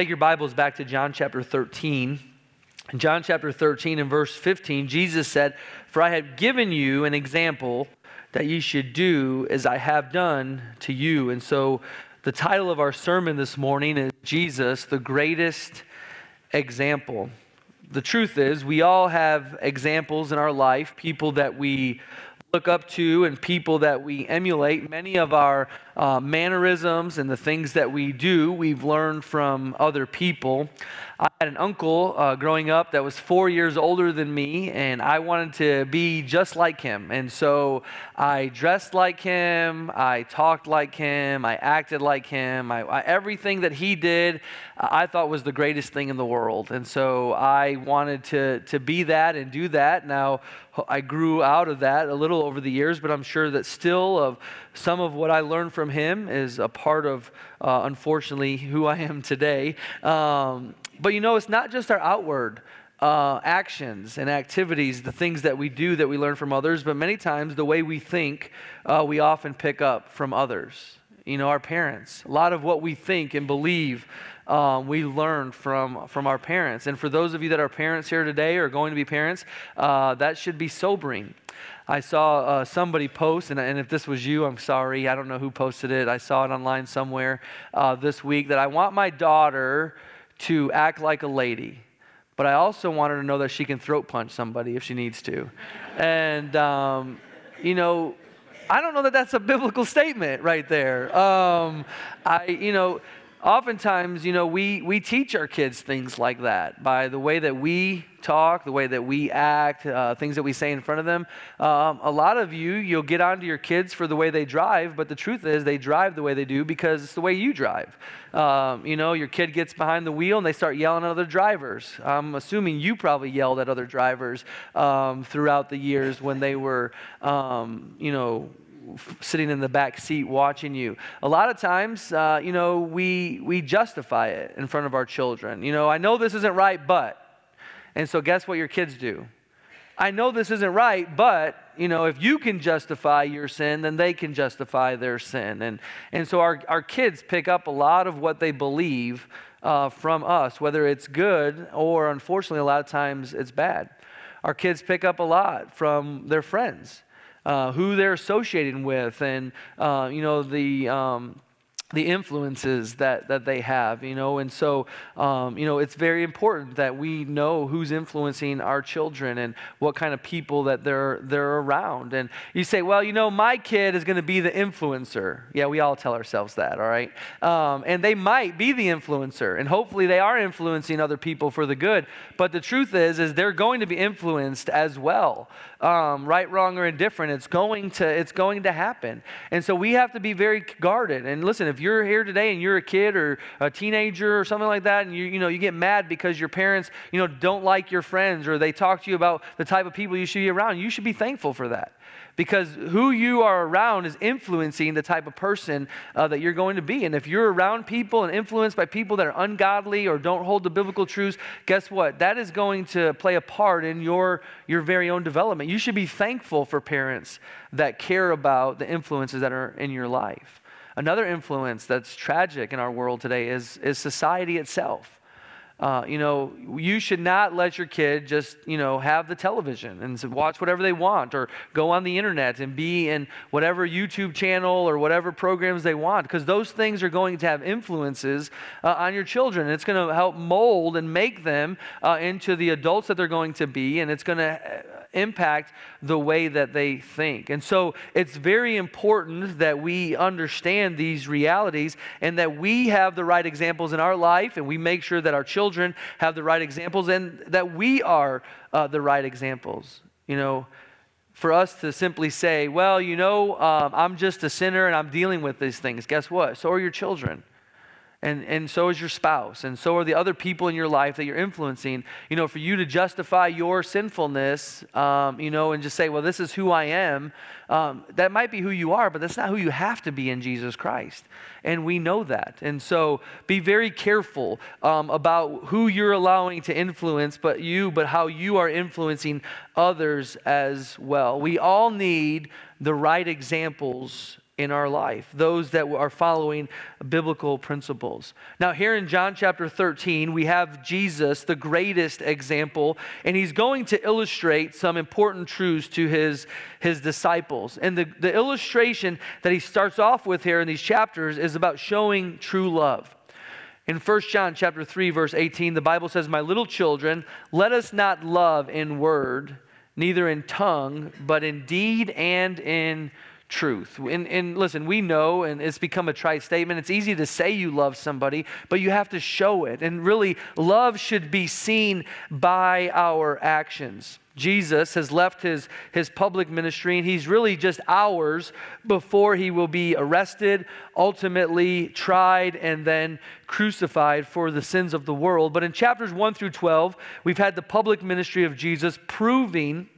Take your Bibles back to John chapter 13. In John chapter 13 and verse 15, Jesus said, For I have given you an example that ye should do as I have done to you. And so the title of our sermon this morning is Jesus, the greatest example. The truth is, we all have examples in our life, people that we look up to and people that we emulate. Many of our uh, mannerisms and the things that we do, we've learned from other people. I had an uncle uh, growing up that was four years older than me, and I wanted to be just like him. And so I dressed like him, I talked like him, I acted like him. I, I, everything that he did, I thought was the greatest thing in the world. And so I wanted to, to be that and do that. Now, I grew out of that a little over the years, but I'm sure that still of some of what I learned from him is a part of, uh, unfortunately, who I am today. Um, but you know, it's not just our outward uh, actions and activities, the things that we do that we learn from others, but many times the way we think, uh, we often pick up from others. You know, our parents. A lot of what we think and believe, um, we learn from, from our parents. And for those of you that are parents here today or going to be parents, uh, that should be sobering. I saw uh, somebody post, and, and, if this was you, I'm sorry. I don't know who posted it. I saw it online somewhere uh, this week that I want my daughter to act like a lady, but I also want her to know that she can throat punch somebody if she needs to. And, um, you know, I don't know that that's a biblical statement right there. Um, I, you know, oftentimes, you know, we, we teach our kids things like that by the way that we talk, the way that we act, uh, things that we say in front of them. Um, a lot of you, you'll get onto your kids for the way they drive, but the truth is they drive the way they do because it's the way you drive. Um, you know, your kid gets behind the wheel and they start yelling at other drivers. I'm assuming you probably yelled at other drivers um, throughout the years when they were, um, you know, sitting in the back seat watching you. A lot of times, uh, you know, we, we justify it in front of our children. You know, I know this isn't right, but. And so, guess what your kids do? I know this isn't right, but, you know, if you can justify your sin, then they can justify their sin. And, and so, our, our kids pick up a lot of what they believe uh, from us, whether it's good or, unfortunately, a lot of times it's bad. Our kids pick up a lot from their friends uh, who they're associating with, and uh, you know the. Um, the influences that, that they have, you know, and so, um, you know, it's very important that we know who's influencing our children and what kind of people that they're, they're around. And you say, well, you know, my kid is going to be the influencer. Yeah, we all tell ourselves that, all right? Um, and they might be the influencer, and hopefully they are influencing other people for the good. But the truth is, is they're going to be influenced as well um, right, wrong, or indifferent. It's going to it's going to happen, and so we have to be very guarded. And listen, if you're here today and you're a kid or a teenager or something like that, and you you know you get mad because your parents you know don't like your friends or they talk to you about the type of people you should be around, you should be thankful for that because who you are around is influencing the type of person uh, that you're going to be. And if you're around people and influenced by people that are ungodly or don't hold the biblical truths, guess what? That is going to play a part in your, your very own development. You should be thankful for parents that care about the influences that are in your life. Another influence that's tragic in our world today is, is society itself. Uh, you know, you should not let your kid just, you know, have the television and watch whatever they want or go on the internet and be in whatever YouTube channel or whatever programs they want because those things are going to have influences uh, on your children. And it's going to help mold and make them uh, into the adults that they're going to be. And it's going to impact the way that they think. And so it's very important that we understand these realities and that we have the right examples in our life and we make sure that our children have the right examples and that we are uh, the right examples. You know, for us to simply say, well, you know, um, I'm just a sinner and I'm dealing with these things. Guess what? So are your children and, and so is your spouse, and so are the other people in your life that you're influencing. You know, for you to justify your sinfulness, um, you know, and just say, well, this is who I am, um, that might be who you are, but that's not who you have to be in Jesus Christ. And we know that. And so be very careful um, about who you're allowing to influence, but you, but how you are influencing others as well. We all need the right examples in our life, those that are following biblical principles. Now, here in John chapter 13, we have Jesus, the greatest example, and he's going to illustrate some important truths to his, his disciples. And the, the illustration that he starts off with here in these chapters is about showing true love. In 1 John chapter 3 verse 18 the Bible says my little children let us not love in word neither in tongue but in deed and in truth. And, and, listen, we know, and it's become a trite statement, it's easy to say you love somebody, but you have to show it. And really, love should be seen by our actions. Jesus has left his, his public ministry, and he's really just hours before he will be arrested, ultimately tried, and then crucified for the sins of the world. But in chapters 1 through 12, we've had the public ministry of Jesus proving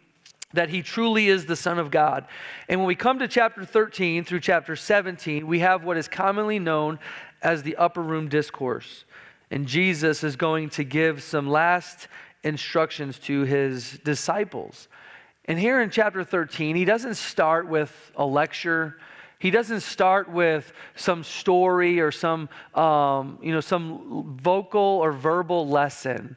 that he truly is the Son of God. And when we come to chapter 13 through chapter 17, we have what is commonly known as the upper room discourse. And Jesus is going to give some last instructions to his disciples. And here in chapter 13, he doesn't start with a lecture. He doesn't start with some story or some, um, you know, some vocal or verbal lesson,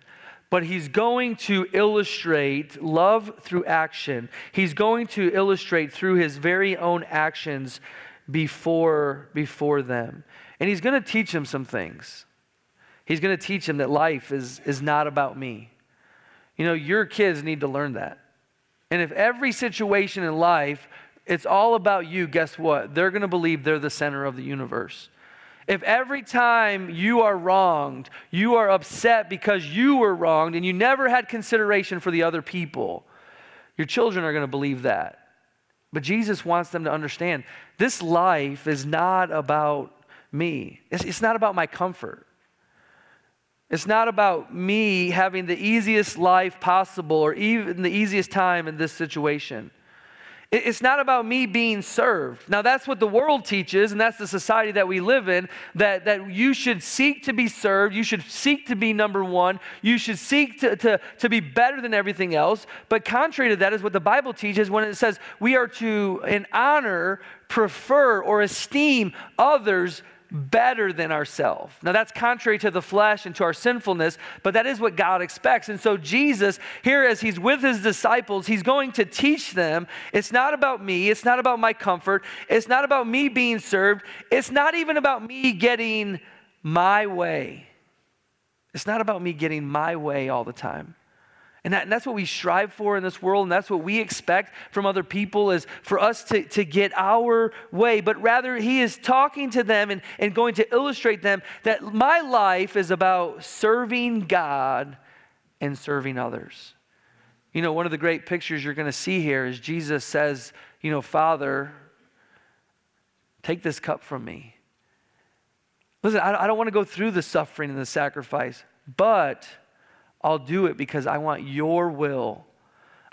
but he's going to illustrate love through action. He's going to illustrate through his very own actions before, before them. And he's going to teach them some things. He's going to teach them that life is, is not about me. You know, your kids need to learn that. And if every situation in life, it's all about you, guess what? They're going to believe they're the center of the universe. If every time you are wronged, you are upset because you were wronged and you never had consideration for the other people, your children are going to believe that. But Jesus wants them to understand this life is not about me, it's, it's not about my comfort. It's not about me having the easiest life possible or even the easiest time in this situation. It's not about me being served. Now, that's what the world teaches, and that's the society that we live in that, that you should seek to be served. You should seek to be number one. You should seek to, to, to be better than everything else. But contrary to that is what the Bible teaches when it says we are to, in honor, prefer, or esteem others better than ourselves. Now, that's contrary to the flesh and to our sinfulness, but that is what God expects. And so, Jesus, here as he's with his disciples, he's going to teach them it's not about me, it's not about my comfort, it's not about me being served, it's not even about me getting my way. It's not about me getting my way all the time. And, that, and, that's what we strive for in this world, and that's what we expect from other people is for us to, to get our way. But rather, he is talking to them and, and going to illustrate them that my life is about serving God and serving others. You know, one of the great pictures you're going to see here is Jesus says, You know, Father, take this cup from me. Listen, I, I don't want to go through the suffering and the sacrifice, but I'll do it because I want your will.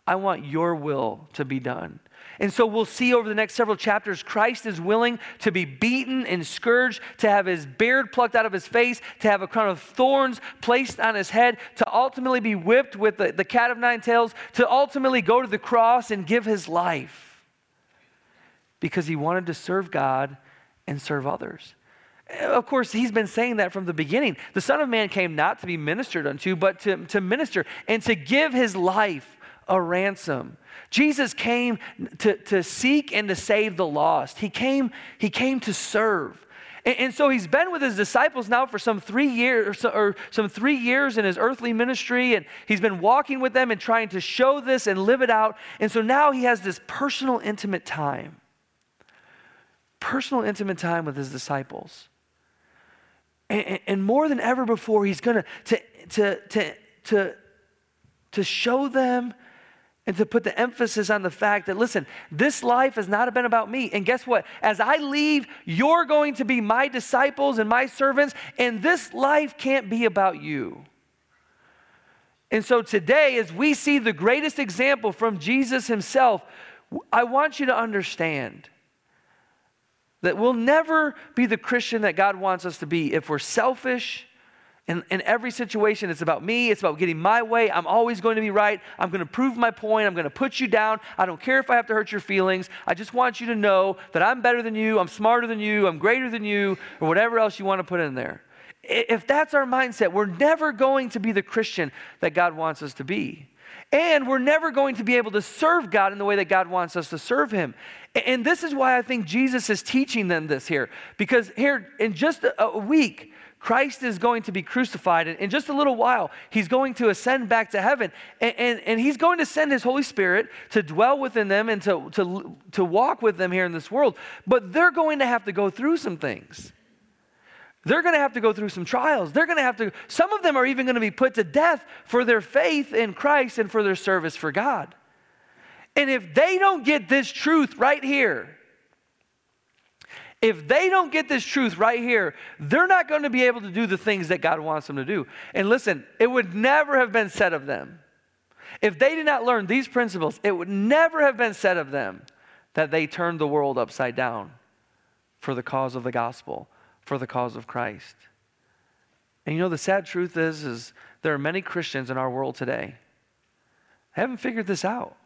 I want your will to be done. And so we'll see over the next several chapters, Christ is willing to be beaten and scourged, to have his beard plucked out of his face, to have a crown of thorns placed on his head, to ultimately be whipped with the, the cat of nine tails, to ultimately go to the cross and give his life because he wanted to serve God and serve others. Of course, he's been saying that from the beginning. The Son of Man came not to be ministered unto, but to, to minister and to give his life a ransom. Jesus came to, to seek and to save the lost. He came, he came to serve. And, and so he's been with his disciples now for some three years or some three years in his earthly ministry, and he's been walking with them and trying to show this and live it out. And so now he has this personal, intimate time. Personal, intimate time with his disciples. And, and more than ever before, he's going to, to, to, to, to show them and to put the emphasis on the fact that, listen, this life has not been about me. And guess what? As I leave, you're going to be my disciples and my servants, and this life can't be about you. And so today, as we see the greatest example from Jesus himself, I want you to understand that we'll never be the Christian that God wants us to be if we're selfish In, in every situation, it's about me. It's about getting my way. I'm always going to be right. I'm going to prove my point. I'm going to put you down. I don't care if I have to hurt your feelings. I just want you to know that I'm better than you. I'm smarter than you. I'm greater than you, or whatever else you want to put in there. If that's our mindset, we're never going to be the Christian that God wants us to be. And we're never going to be able to serve God in the way that God wants us to serve Him. And this is why I think Jesus is teaching them this here. Because here, in just a week, Christ is going to be crucified. And in just a little while, He's going to ascend back to heaven. And, and, and He's going to send His Holy Spirit to dwell within them and to, to, to walk with them here in this world. But they're going to have to go through some things. They're going to have to go through some trials. They're going to have to, some of them are even going to be put to death for their faith in Christ and for their service for God. And if they don't get this truth right here, if they don't get this truth right here, they're not going to be able to do the things that God wants them to do. And listen, it would never have been said of them. If they did not learn these principles, it would never have been said of them that they turned the world upside down for the cause of the gospel for the cause of Christ. And you know, the sad truth is, is there are many Christians in our world today haven't figured this out.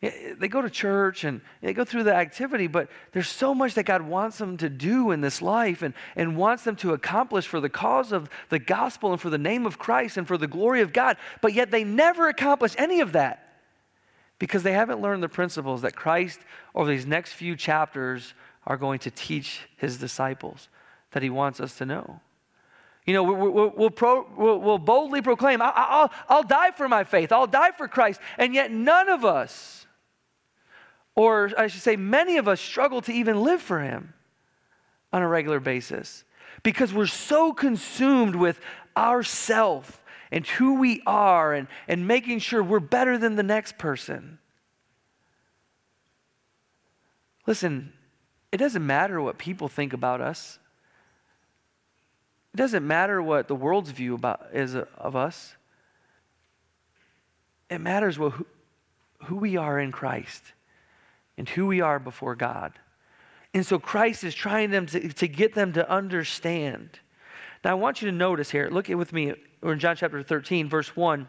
They go to church and they go through the activity, but there's so much that God wants them to do in this life and, and wants them to accomplish for the cause of the gospel and for the name of Christ and for the glory of God. But yet they never accomplish any of that because they haven't learned the principles that Christ, over these next few chapters, are going to teach his disciples that he wants us to know. You know, we'll, we'll, pro, we'll, boldly proclaim, I'll, I'll die for my faith, I'll die for Christ. And yet, none of us, or I should say, many of us, struggle to even live for him on a regular basis because we're so consumed with ourself and who we are and, and making sure we're better than the next person. Listen, it doesn't matter what people think about us. It doesn't matter what the world's view about is of us. It matters what, who, who we are in Christ and who we are before God. And so Christ is trying them to, to get them to understand. Now I want you to notice here, look at with me, we're in John chapter 13, verse 1.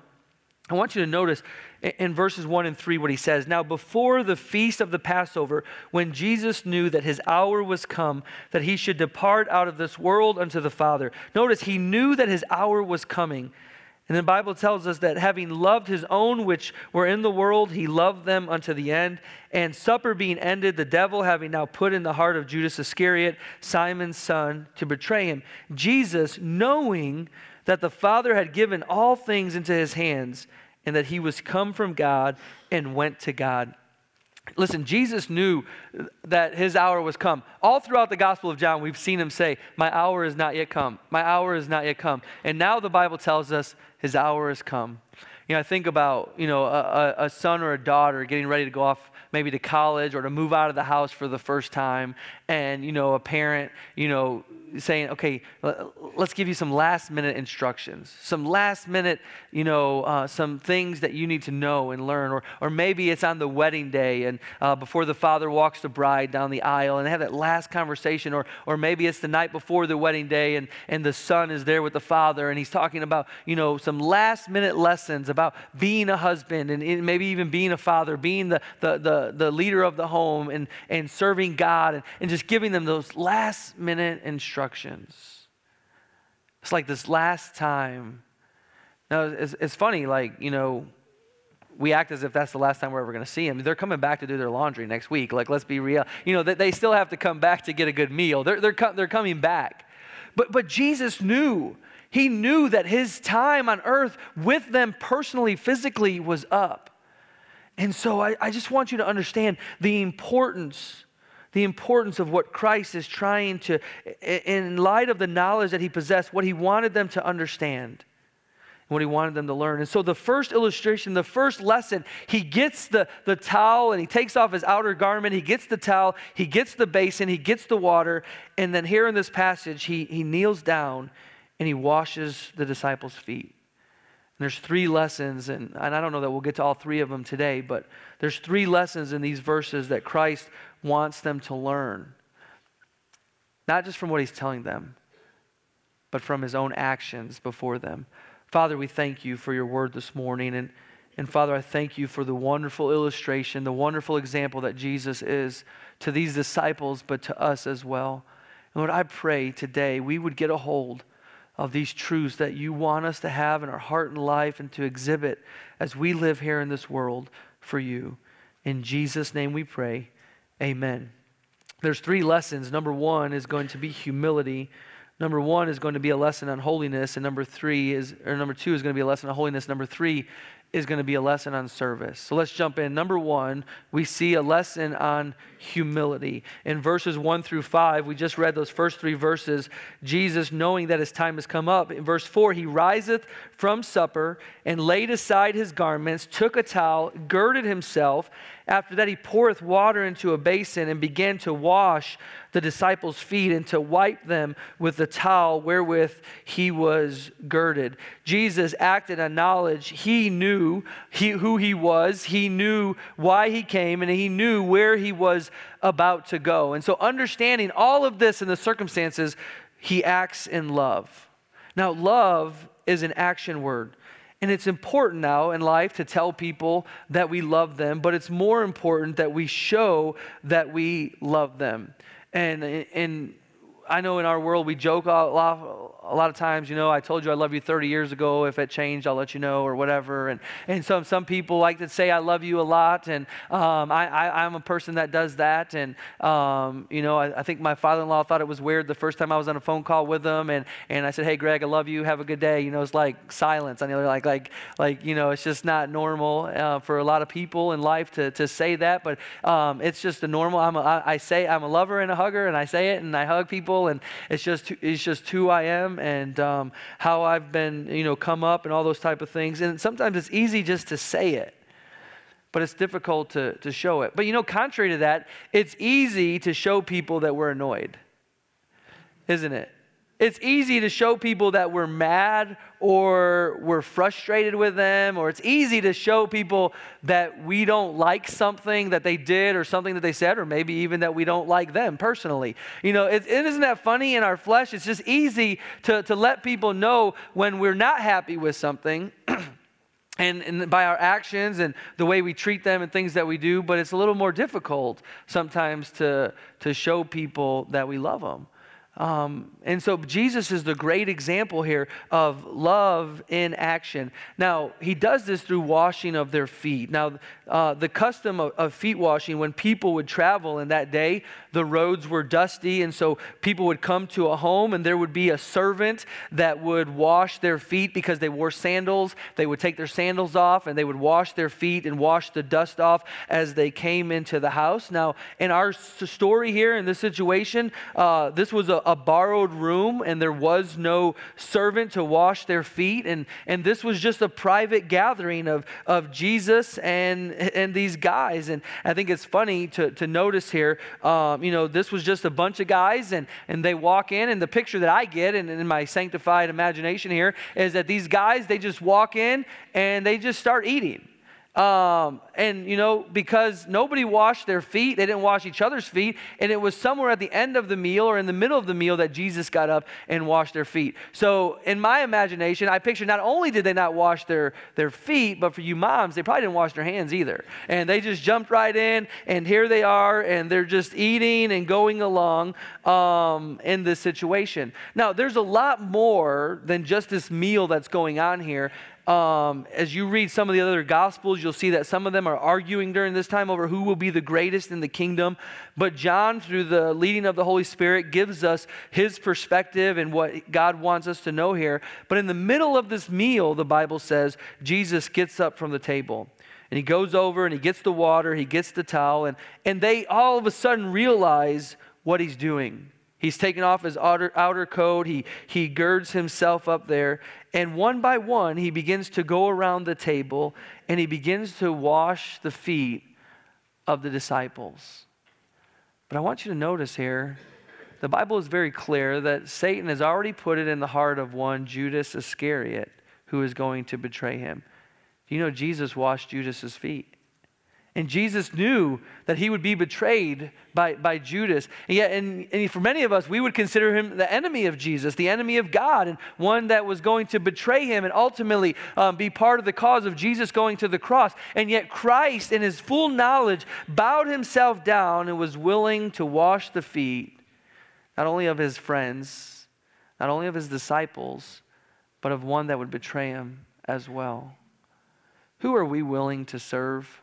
I want you to notice in verses 1 and 3 what he says. Now, before the feast of the Passover, when Jesus knew that his hour was come, that he should depart out of this world unto the Father. Notice he knew that his hour was coming. And the Bible tells us that having loved his own which were in the world, he loved them unto the end. And supper being ended, the devil having now put in the heart of Judas Iscariot, Simon's son, to betray him, Jesus, knowing that the Father had given all things into his hands and that he was come from God and went to God. Listen, Jesus knew that his hour was come. All throughout the Gospel of John, we've seen him say, My hour is not yet come. My hour is not yet come. And now the Bible tells us his hour has come. You know, I think about, you know, a, a son or a daughter getting ready to go off maybe to college or to move out of the house for the first time and you know a parent you know saying, okay, let's give you some last minute instructions, some last minute, you know, uh, some things that you need to know and learn. Or, or maybe it's on the wedding day and uh, before the father walks the bride down the aisle and they have that last conversation. Or, or maybe it's the night before the wedding day and, and the son is there with the father and he's talking about, you know, some last minute lessons about being a husband and maybe even being a father, being the, the, the, the leader of the home and, and serving God and, and just giving them those last minute instructions instructions. It's like this last time. Now, it's, it's funny, like, you know, we act as if that's the last time we're ever going to see them. They're coming back to do their laundry next week. Like, let's be real. You know, they, they still have to come back to get a good meal. They're, they're, they're coming back. But, but Jesus knew. He knew that his time on earth with them personally, physically, was up. And so I, I just want you to understand the importance the importance of what Christ is trying to, in light of the knowledge that he possessed, what he wanted them to understand what he wanted them to learn. And so the first illustration, the first lesson, he gets the, the towel and he takes off his outer garment. He gets the towel, he gets the basin, he gets the water. And then here in this passage, he, he kneels down and he washes the disciples' feet. And there's three lessons, and, and I don't know that we'll get to all three of them today, but there's three lessons in these verses that Christ wants them to learn. Not just from what he's telling them, but from his own actions before them. Father, we thank you for your word this morning. And, and Father, I thank you for the wonderful illustration, the wonderful example that Jesus is to these disciples, but to us as well. And Lord, I pray today we would get a hold of these truths that you want us to have in our heart and life and to exhibit as we live here in this world for you. In Jesus' name we pray. Amen. There's three lessons. Number one is going to be humility. Number one is going to be a lesson on holiness, and number three is, or number two is going to be a lesson on holiness. Number three is going to be a lesson on service. So let's jump in. Number one, we see a lesson on humility. In verses one through five, we just read those first three verses. Jesus, knowing that his time has come up, in verse four, he riseth from supper and laid aside his garments, took a towel, girded himself. After that, he poureth water into a basin and began to wash the disciples' feet and to wipe them with the towel wherewith he was girded. Jesus acted on knowledge. He knew he, who he was, he knew why he came, and he knew where he was about to go. And so, understanding all of this and the circumstances, he acts in love. Now, love is an action word. And it's important now in life to tell people that we love them, but it's more important that we show that we love them. And, and I know in our world we joke a lot, a lot of times, you know, I told you I love you 30 years ago. If it changed, I'll let you know, or whatever. And, and some, some people like to say, I love you a lot. And um, I, I, am a person that does that. And, um, you know, I, I think my father in law thought it was weird the first time I was on a phone call with him. And, and I said, Hey, Greg, I love you. Have a good day. You know, it's like silence. I know, like, like, like, you know, it's just not normal uh, for a lot of people in life to, to say that. But um, it's just a normal, I'm a, I, I say I'm a lover and a hugger, and I say it and I hug people. And it's just, it's just who I and um, how I've been, you know, come up and all those type of things. And sometimes it's easy just to say it, but it's difficult to, to show it. But you know, contrary to that, it's easy to show people that we're annoyed, isn't it? It's easy to show people that we're mad or we're frustrated with them, or it's easy to show people that we don't like something that they did or something that they said, or maybe even that we don't like them personally. You know, it, isn't that funny in our flesh? It's just easy to, to let people know when we're not happy with something. and, and, by our actions and the way we treat them and things that we do, but it's a little more difficult sometimes to, to show people that we love them. Um, and so Jesus is the great example here of love in action. Now, he does this through washing of their feet. Now, uh, the custom of, of, feet washing, when people would travel in that day, the roads were dusty, and so people would come to a home, and there would be a servant that would wash their feet because they wore sandals. They would take their sandals off, and they would wash their feet and wash the dust off as they came into the house. Now, in our story here, in this situation, uh, this was a, a borrowed room, and there was no servant to wash their feet, and, and this was just a private gathering of, of Jesus and, and these guys. And I think it's funny to, to notice here. Um, you know, this was just a bunch of guys, and, and they walk in, and the picture that I get and in my sanctified imagination here is that these guys, they just walk in and they just start eating. Um, and, you know, because nobody washed their feet, they didn't wash each other's feet. And it was somewhere at the end of the meal or in the middle of the meal that Jesus got up and washed their feet. So, in my imagination, I picture not only did they not wash their, their feet, but for you moms, they probably didn't wash their hands either. And they just jumped right in, and here they are, and they're just eating and going along um, in this situation. Now, there's a lot more than just this meal that's going on here um, as you read some of the other gospels, you'll see that some of them are arguing during this time over who will be the greatest in the kingdom. But John, through the leading of the Holy Spirit, gives us his perspective and what God wants us to know here. But in the middle of this meal, the Bible says, Jesus gets up from the table. And he goes over and he gets the water, he gets the towel, and, and they all of a sudden realize what he's doing. He's taken off his outer, outer coat. He, he girds himself up there. And one by one, he begins to go around the table and he begins to wash the feet of the disciples. But I want you to notice here the Bible is very clear that Satan has already put it in the heart of one, Judas Iscariot, who is going to betray him. Do you know Jesus washed Judas's feet? And Jesus knew that he would be betrayed by, by Judas. And yet, and, and, for many of us, we would consider him the enemy of Jesus, the enemy of God, and one that was going to betray him and ultimately um, be part of the cause of Jesus going to the cross. And yet, Christ, in his full knowledge, bowed himself down and was willing to wash the feet, not only of his friends, not only of his disciples, but of one that would betray him as well. Who are we willing to serve?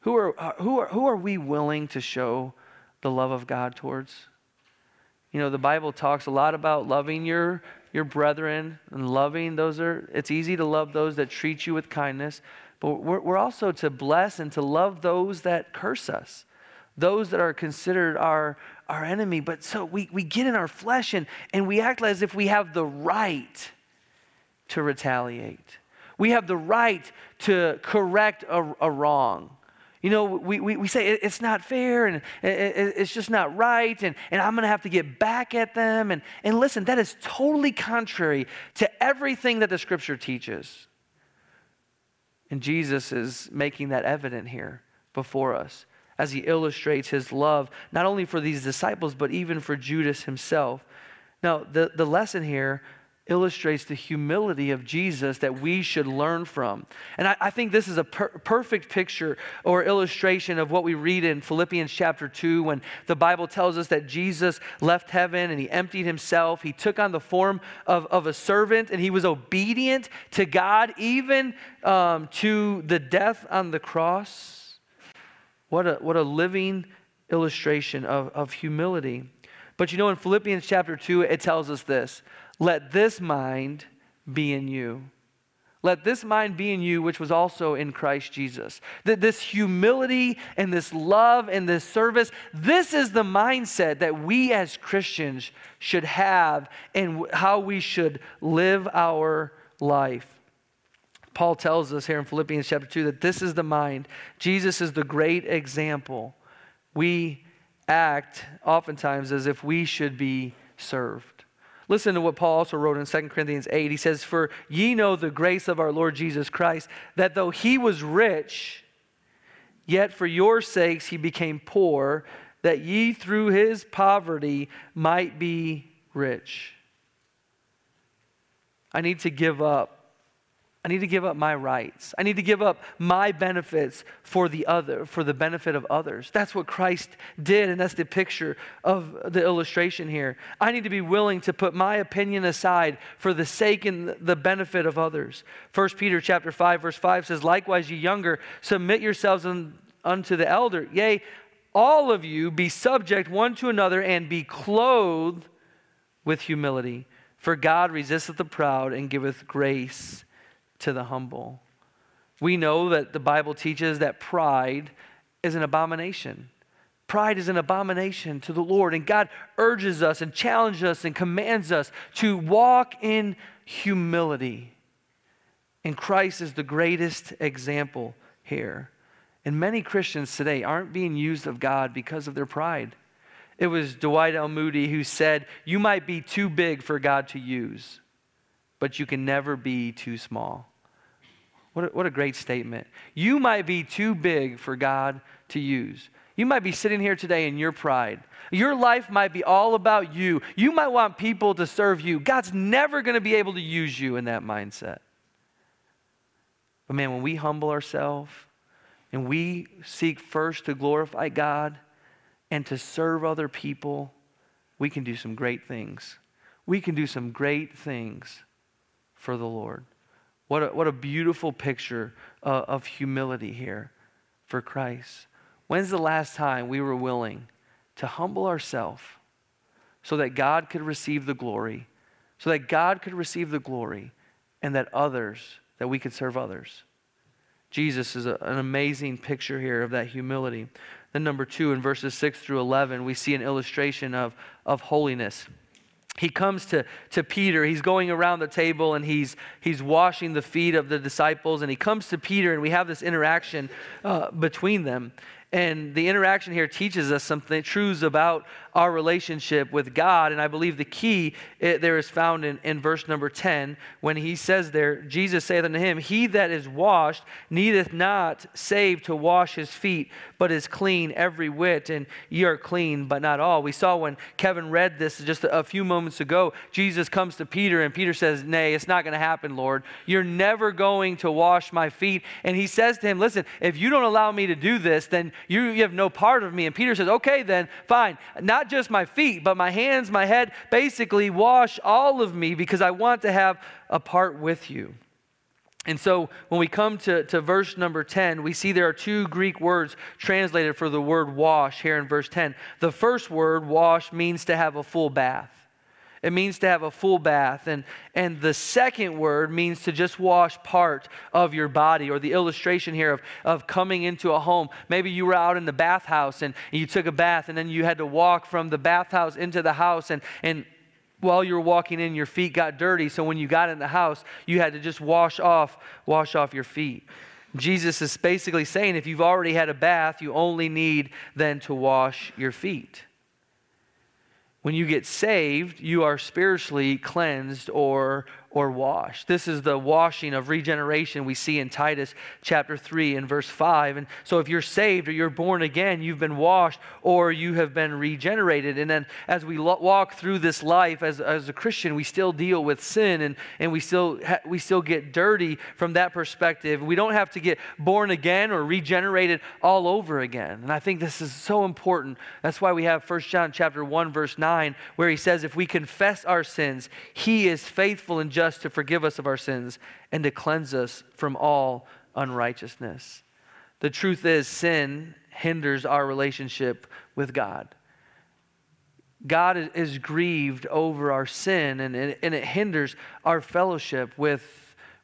Who are, uh, who, are, who are we willing to show the love of God towards? You know, the Bible talks a lot about loving your, your brethren and loving those are, it's easy to love those that treat you with kindness, but we're, we're also to bless and to love those that curse us, those that are considered our, our enemy. But so we, we get in our flesh and, and we act as if we have the right to retaliate. We have the right to correct a, a wrong. You know, we, we, we say it's not fair and it's just not right, and, and I'm going to have to get back at them. And, and listen, that is totally contrary to everything that the scripture teaches. And Jesus is making that evident here before us as he illustrates his love, not only for these disciples, but even for Judas himself. Now, the, the lesson here illustrates the humility of Jesus that we should learn from. And I, I think this is a per- perfect picture or illustration of what we read in Philippians chapter 2 when the Bible tells us that Jesus left heaven and he emptied himself. He took on the form of, of a servant and he was obedient to God, even um, to the death on the cross. What a, what a living illustration of, of humility. But you know, in Philippians chapter 2, it tells us this let this mind be in you. Let this mind be in you, which was also in Christ Jesus. That this humility and this love and this service, this is the mindset that we as Christians should have and how we should live our life. Paul tells us here in Philippians chapter 2 that this is the mind. Jesus is the great example. We act oftentimes as if we should be served. Listen to what Paul also wrote in 2 Corinthians 8. He says, For ye know the grace of our Lord Jesus Christ, that though he was rich, yet for your sakes he became poor, that ye through his poverty might be rich. I need to give up I need to give up my rights. I need to give up my benefits for the other, for the benefit of others. That's what Christ did, and that's the picture of the illustration here. I need to be willing to put my opinion aside for the sake and the benefit of others. 1 Peter chapter 5, verse 5 says, Likewise, ye younger, submit yourselves unto the elder. Yea, all of you be subject one to another and be clothed with humility. For God resisteth the proud and giveth grace to the humble. We know that the Bible teaches that pride is an abomination. Pride is an abomination to the Lord, and God urges us and challenges us and commands us to walk in humility. And Christ is the greatest example here. And many Christians today aren't being used of God because of their pride. It was Dwight L. Moody who said, You might be too big for God to use, but you can never be too small. What a, what a great statement. You might be too big for God to use. You might be sitting here today in your pride. Your life might be all about you. You might want people to serve you. God's never going to be able to use you in that mindset. But man, when we humble ourselves and we seek first to glorify God and to serve other people, we can do some great things. We can do some great things for the Lord. What a, what a beautiful picture uh, of humility here for Christ. When's the last time we were willing to humble ourselves so that God could receive the glory, so that God could receive the glory, and that others, that we could serve others? Jesus is a, an amazing picture here of that humility. Then, number two, in verses 6 through 11, we see an illustration of, of holiness he comes to, to Peter. He's going around the table and he's, he's washing the feet of the disciples. And he comes to Peter, and we have this interaction uh, between them. And the interaction here teaches us something truths about our relationship with God. And I believe the key it, there is found in, in verse number 10 when he says there, Jesus saith unto him, He that is washed needeth not save to wash his feet, but is clean every whit, and ye are clean, but not all. We saw when Kevin read this just a, a few moments ago, Jesus comes to Peter, and Peter says, Nay, it's not going to happen, Lord. You're never going to wash my feet. And he says to him, Listen, if you don't allow me to do this, then you, you have no part of me. And Peter says, Okay, then, fine. Not just my feet, but my hands, my head, basically wash all of me because I want to have a part with you. And so when we come to, to verse number 10, we see there are two Greek words translated for the word wash here in verse 10. The first word, wash, means to have a full bath. It means to have a full bath. And, and the second word means to just wash part of your body, or the illustration here of, of coming into a home. Maybe you were out in the bathhouse and you took a bath, and then you had to walk from the bathhouse into the house. And, and while you were walking in, your feet got dirty. So when you got in the house, you had to just wash off, wash off your feet. Jesus is basically saying if you've already had a bath, you only need then to wash your feet. When you get saved, you are spiritually cleansed or or washed. This is the washing of regeneration we see in Titus chapter 3 and verse 5. And so if you're saved or you're born again, you've been washed or you have been regenerated. And then as we lo- walk through this life as, as a Christian, we still deal with sin and, and we, still ha- we still get dirty from that perspective. We don't have to get born again or regenerated all over again. And I think this is so important. That's why we have 1 John chapter 1 verse 9 where he says if we confess our sins, he is faithful and just just to forgive us of our sins and to cleanse us from all unrighteousness. The truth is, sin hinders our relationship with God. God is grieved over our sin and, and it hinders our fellowship with,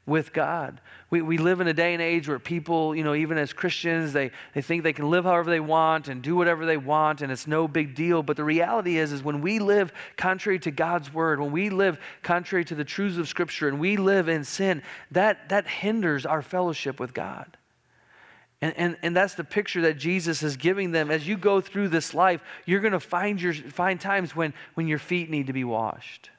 with God. We, we live in a day and age where people, you know, even as Christians, they, they think they can live however they want and do whatever they want and it's no big deal. But the reality is, is when we live contrary to God's word, when we live contrary to the truths of Scripture and we live in sin, that, that hinders our fellowship with God. And, and, and that's the picture that Jesus is giving them. As you go through this life, you're going to find, your, find times when, when your feet need to be washed.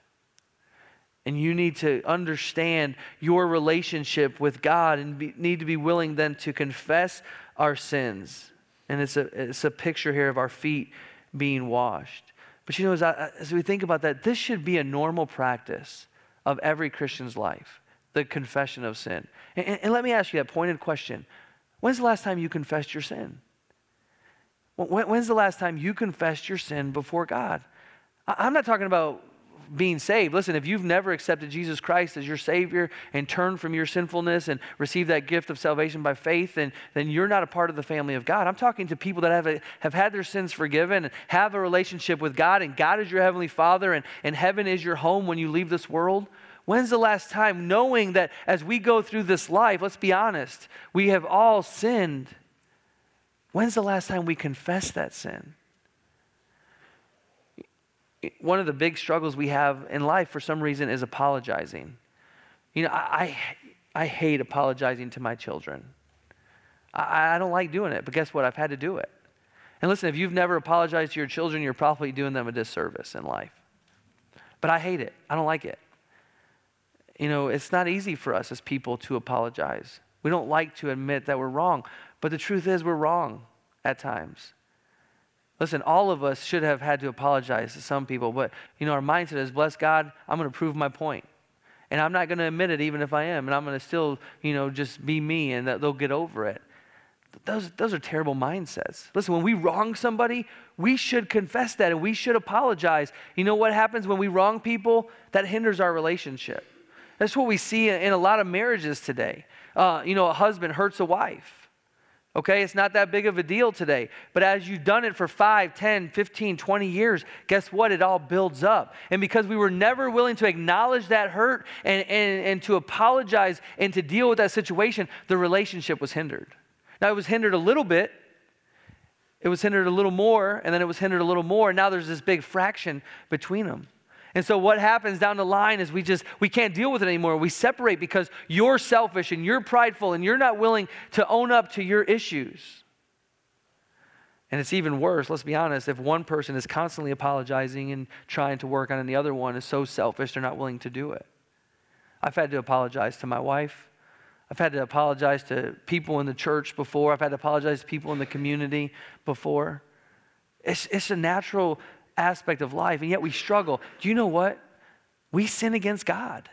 And you need to understand your relationship with God and be, need to be willing then to confess our sins. And it's a, it's a picture here of our feet being washed. But you know, as, I, as we think about that, this should be a normal practice of every Christian's life the confession of sin. And, and, and let me ask you that pointed question When's the last time you confessed your sin? When, when's the last time you confessed your sin before God? I'm not talking about being saved. Listen, if you've never accepted Jesus Christ as your Savior and turned from your sinfulness and received that gift of salvation by faith, then, then you're not a part of the family of God. I'm talking to people that have, a, have had their sins forgiven and have a relationship with God, and God is your Heavenly Father, and, and heaven is your home when you leave this world. When's the last time, knowing that as we go through this life, let's be honest, we have all sinned. When's the last time we confess that sin? One of the big struggles we have in life for some reason is apologizing. You know, I, I, I hate apologizing to my children. I, I don't like doing it, but guess what? I've had to do it. And listen, if you've never apologized to your children, you're probably doing them a disservice in life. But I hate it. I don't like it. You know, it's not easy for us as people to apologize. We don't like to admit that we're wrong. But the truth is, we're wrong at times. Listen, all of us should have had to apologize to some people, but you know, our mindset is, bless God, I'm going to prove my point. And I'm not going to admit it even if I am, and I'm going to still, you know, just be me and they'll get over it. Those, those are terrible mindsets. Listen, when we wrong somebody, we should confess that and we should apologize. You know what happens when we wrong people? That hinders our relationship. That's what we see in a lot of marriages today. Uh, you know, a husband hurts a wife Okay, it's not that big of a deal today. But as you've done it for 5, 10, 15, 20 years, guess what? It all builds up. And because we were never willing to acknowledge that hurt and, and, and to apologize and to deal with that situation, the relationship was hindered. Now, it was hindered a little bit. It was hindered a little more, and then it was hindered a little more. And now there's this big fraction between them. And so what happens down the line is we just we can't deal with it anymore. We separate because you're selfish and you're prideful and you're not willing to own up to your issues. And it's even worse, let's be honest, if one person is constantly apologizing and trying to work on it, and the other one is so selfish they're not willing to do it. I've had to apologize to my wife. I've had to apologize to people in the church before. I've had to apologize to people in the community before. It's, it's a natural aspect of life, and yet we struggle. Do you know what? We sin against God.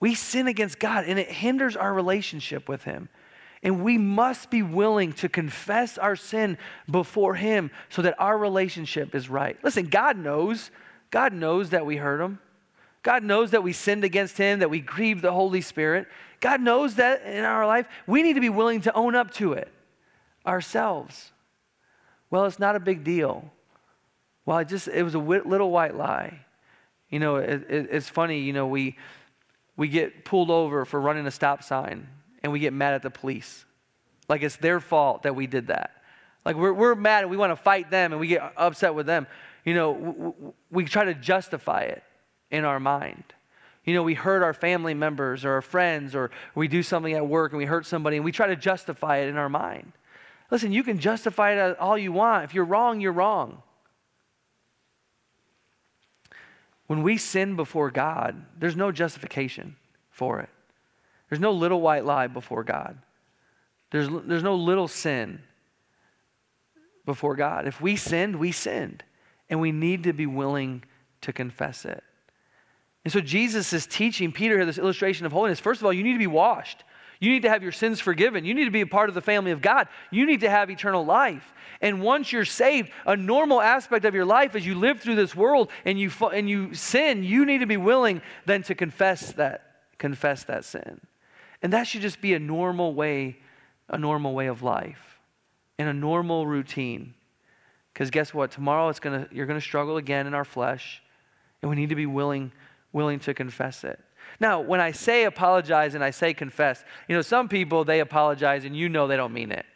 We sin against God, and it hinders our relationship with Him. And we must be willing to confess our sin before Him so that our relationship is right. Listen, God knows. God knows that we hurt Him. God knows that we sinned against Him, that we grieved the Holy Spirit. God knows that in our life. We need to be willing to own up to it ourselves. Well, it's not a big deal. Well, it just it was a little white lie. You know, it, it, it's funny. You know, we we get pulled over for running a stop sign, and we get mad at the police, like it's their fault that we did that. Like we're we're mad and we want to fight them, and we get upset with them. You know, we, we try to justify it in our mind. You know, we hurt our family members or our friends, or we do something at work and we hurt somebody, and we try to justify it in our mind. Listen, you can justify it all you want. If you're wrong, you're wrong. When we sin before God, there's no justification for it. There's no little white lie before God. There's, there's no little sin before God. If we sinned, we sinned. And we need to be willing to confess it. And so Jesus is teaching Peter here this illustration of holiness. First of all, you need to be washed. You need to have your sins forgiven. You need to be a part of the family of God. You need to have eternal life. And once you're saved, a normal aspect of your life as you live through this world and you, and you sin, you need to be willing then to confess that, confess that sin. And that should just be a normal way, a normal way of life and a normal routine. Because guess what? Tomorrow it's gonna, you're going to struggle again in our flesh, and we need to be willing, willing to confess it. Now, when I say apologize and I say confess, you know, some people, they apologize and you know they don't mean it,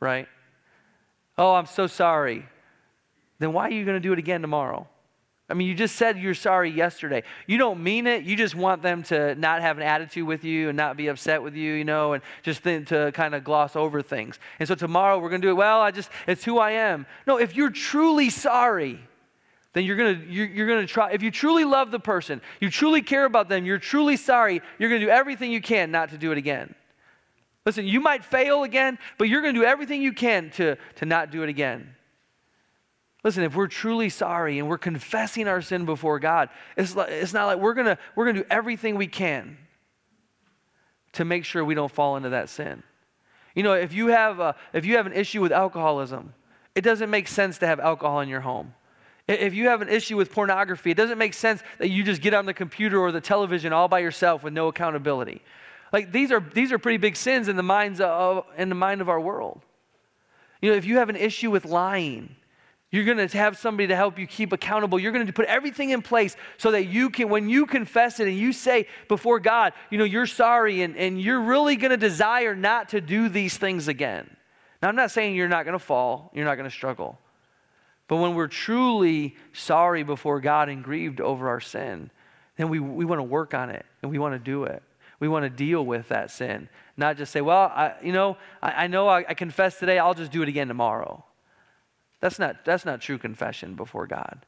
right? Oh, I'm so sorry. Then why are you going to do it again tomorrow? I mean, you just said you're sorry yesterday. You don't mean it. You just want them to not have an attitude with you and not be upset with you, you know, and just to kind of gloss over things. And so tomorrow we're going to do it. Well, I just, it's who I am. No, if you're truly sorry, then you're gonna you're, you're, gonna try if you truly love the person you truly care about them you're truly sorry you're gonna do everything you can not to do it again. Listen you might fail again but you're gonna do everything you can to, to not do it again. Listen if we're truly sorry and we're confessing our sin before god it's, like, it's not like we're gonna we're gonna do everything we can to make sure we don't fall into that sin. You know if you have a, if you have an issue with alcoholism it doesn't make sense to have alcohol in your home if you have an issue with pornography, it doesn't make sense that you just get on the computer or the television all by yourself with no accountability. Like these are these are pretty big sins in the minds of in the mind of our world. You know, if you have an issue with lying, you're going to have somebody to help you keep accountable. You're going to put everything in place so that you can, when you confess it and you say before God, you know, you're sorry and, and you're really going to desire not to do these things again. Now, I'm not saying you're not going to fall, you're not going to struggle. But when we're truly sorry before God and grieved over our sin, then we, we want to work on it and we want to do it. We want to deal with that sin, not just say, well, I, you know, I, I know I, I confess today, I'll just do it again tomorrow. That's not, that's not true confession before God.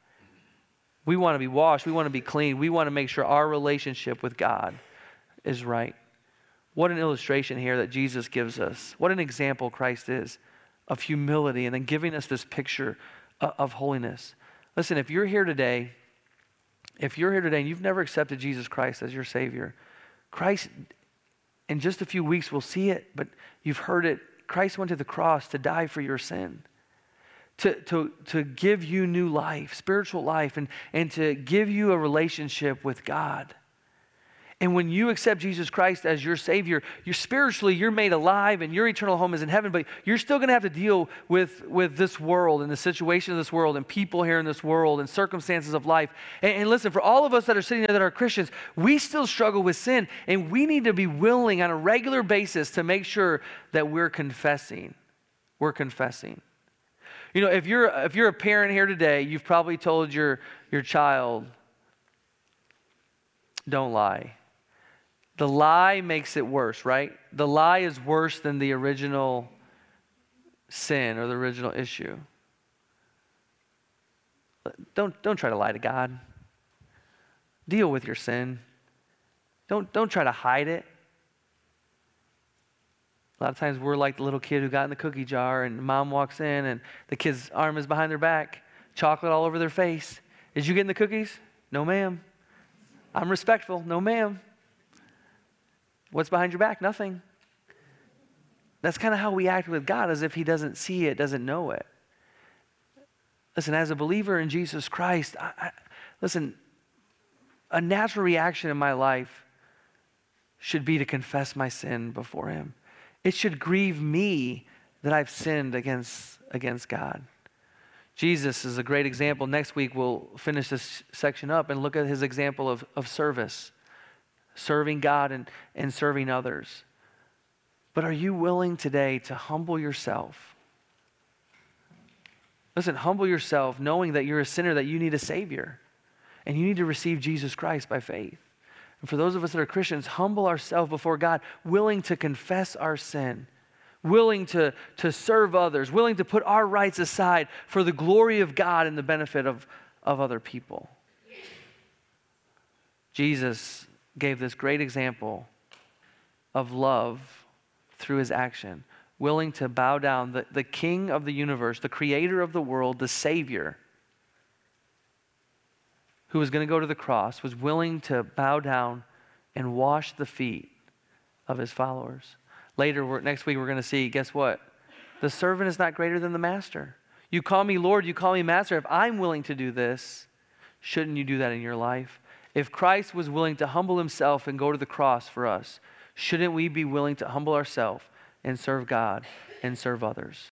We want to be washed. We want to be clean. We want to make sure our relationship with God is right. What an illustration here that Jesus gives us. What an example Christ is of humility and then giving us this picture of holiness. Listen, if you're here today, if you're here today and you've never accepted Jesus Christ as your Savior, Christ, in just a few weeks, we'll see it, but you've heard it. Christ went to the cross to die for your sin, to, to, to give you new life, spiritual life, and, and to give you a relationship with God. And when you accept Jesus Christ as your Savior, you're spiritually, you're made alive and your eternal home is in heaven, but you're still going to have to deal with, with this world and the situation of this world and people here in this world and circumstances of life. And, and listen, for all of us that are sitting there that are Christians, we still struggle with sin, and we need to be willing on a regular basis to make sure that we're confessing. We're confessing. You know, if you're, if you're a parent here today, you've probably told your, your child, don't lie the lie makes it worse, right? The lie is worse than the original sin or the original issue. Don't, don't try to lie to God. Deal with your sin. Don't, don't try to hide it. A lot of times we're like the little kid who got in the cookie jar and mom walks in and the kid's arm is behind their back, chocolate all over their face. Did you get in the cookies? No, ma'am. I'm respectful. No, ma'am. What's behind your back? Nothing. That's kind of how we act with God, as if He doesn't see it, doesn't know it. Listen, as a believer in Jesus Christ, I, I, listen, a natural reaction in my life should be to confess my sin before Him. It should grieve me that I've sinned against, against God. Jesus is a great example. Next week, we'll finish this section up and look at his example of, of service, serving God and, and serving others. But are you willing today to humble yourself? Listen, humble yourself knowing that you're a sinner, that you need a Savior, and you need to receive Jesus Christ by faith. And for those of us that are Christians, humble ourselves before God, willing to confess our sin, willing to, to serve others, willing to put our rights aside for the glory of God and the benefit of, of other people. Jesus gave this great example of love through his action, willing to bow down, the, the king of the universe, the creator of the world, the savior who was going to go to the cross, was willing to bow down and wash the feet of his followers. Later, next week, we're going to see guess what? The servant is not greater than the master. You call me Lord, you call me master. If I'm willing to do this, shouldn't you do that in your life? If Christ was willing to humble himself and go to the cross for us, shouldn't we be willing to humble ourselves and serve God and serve others?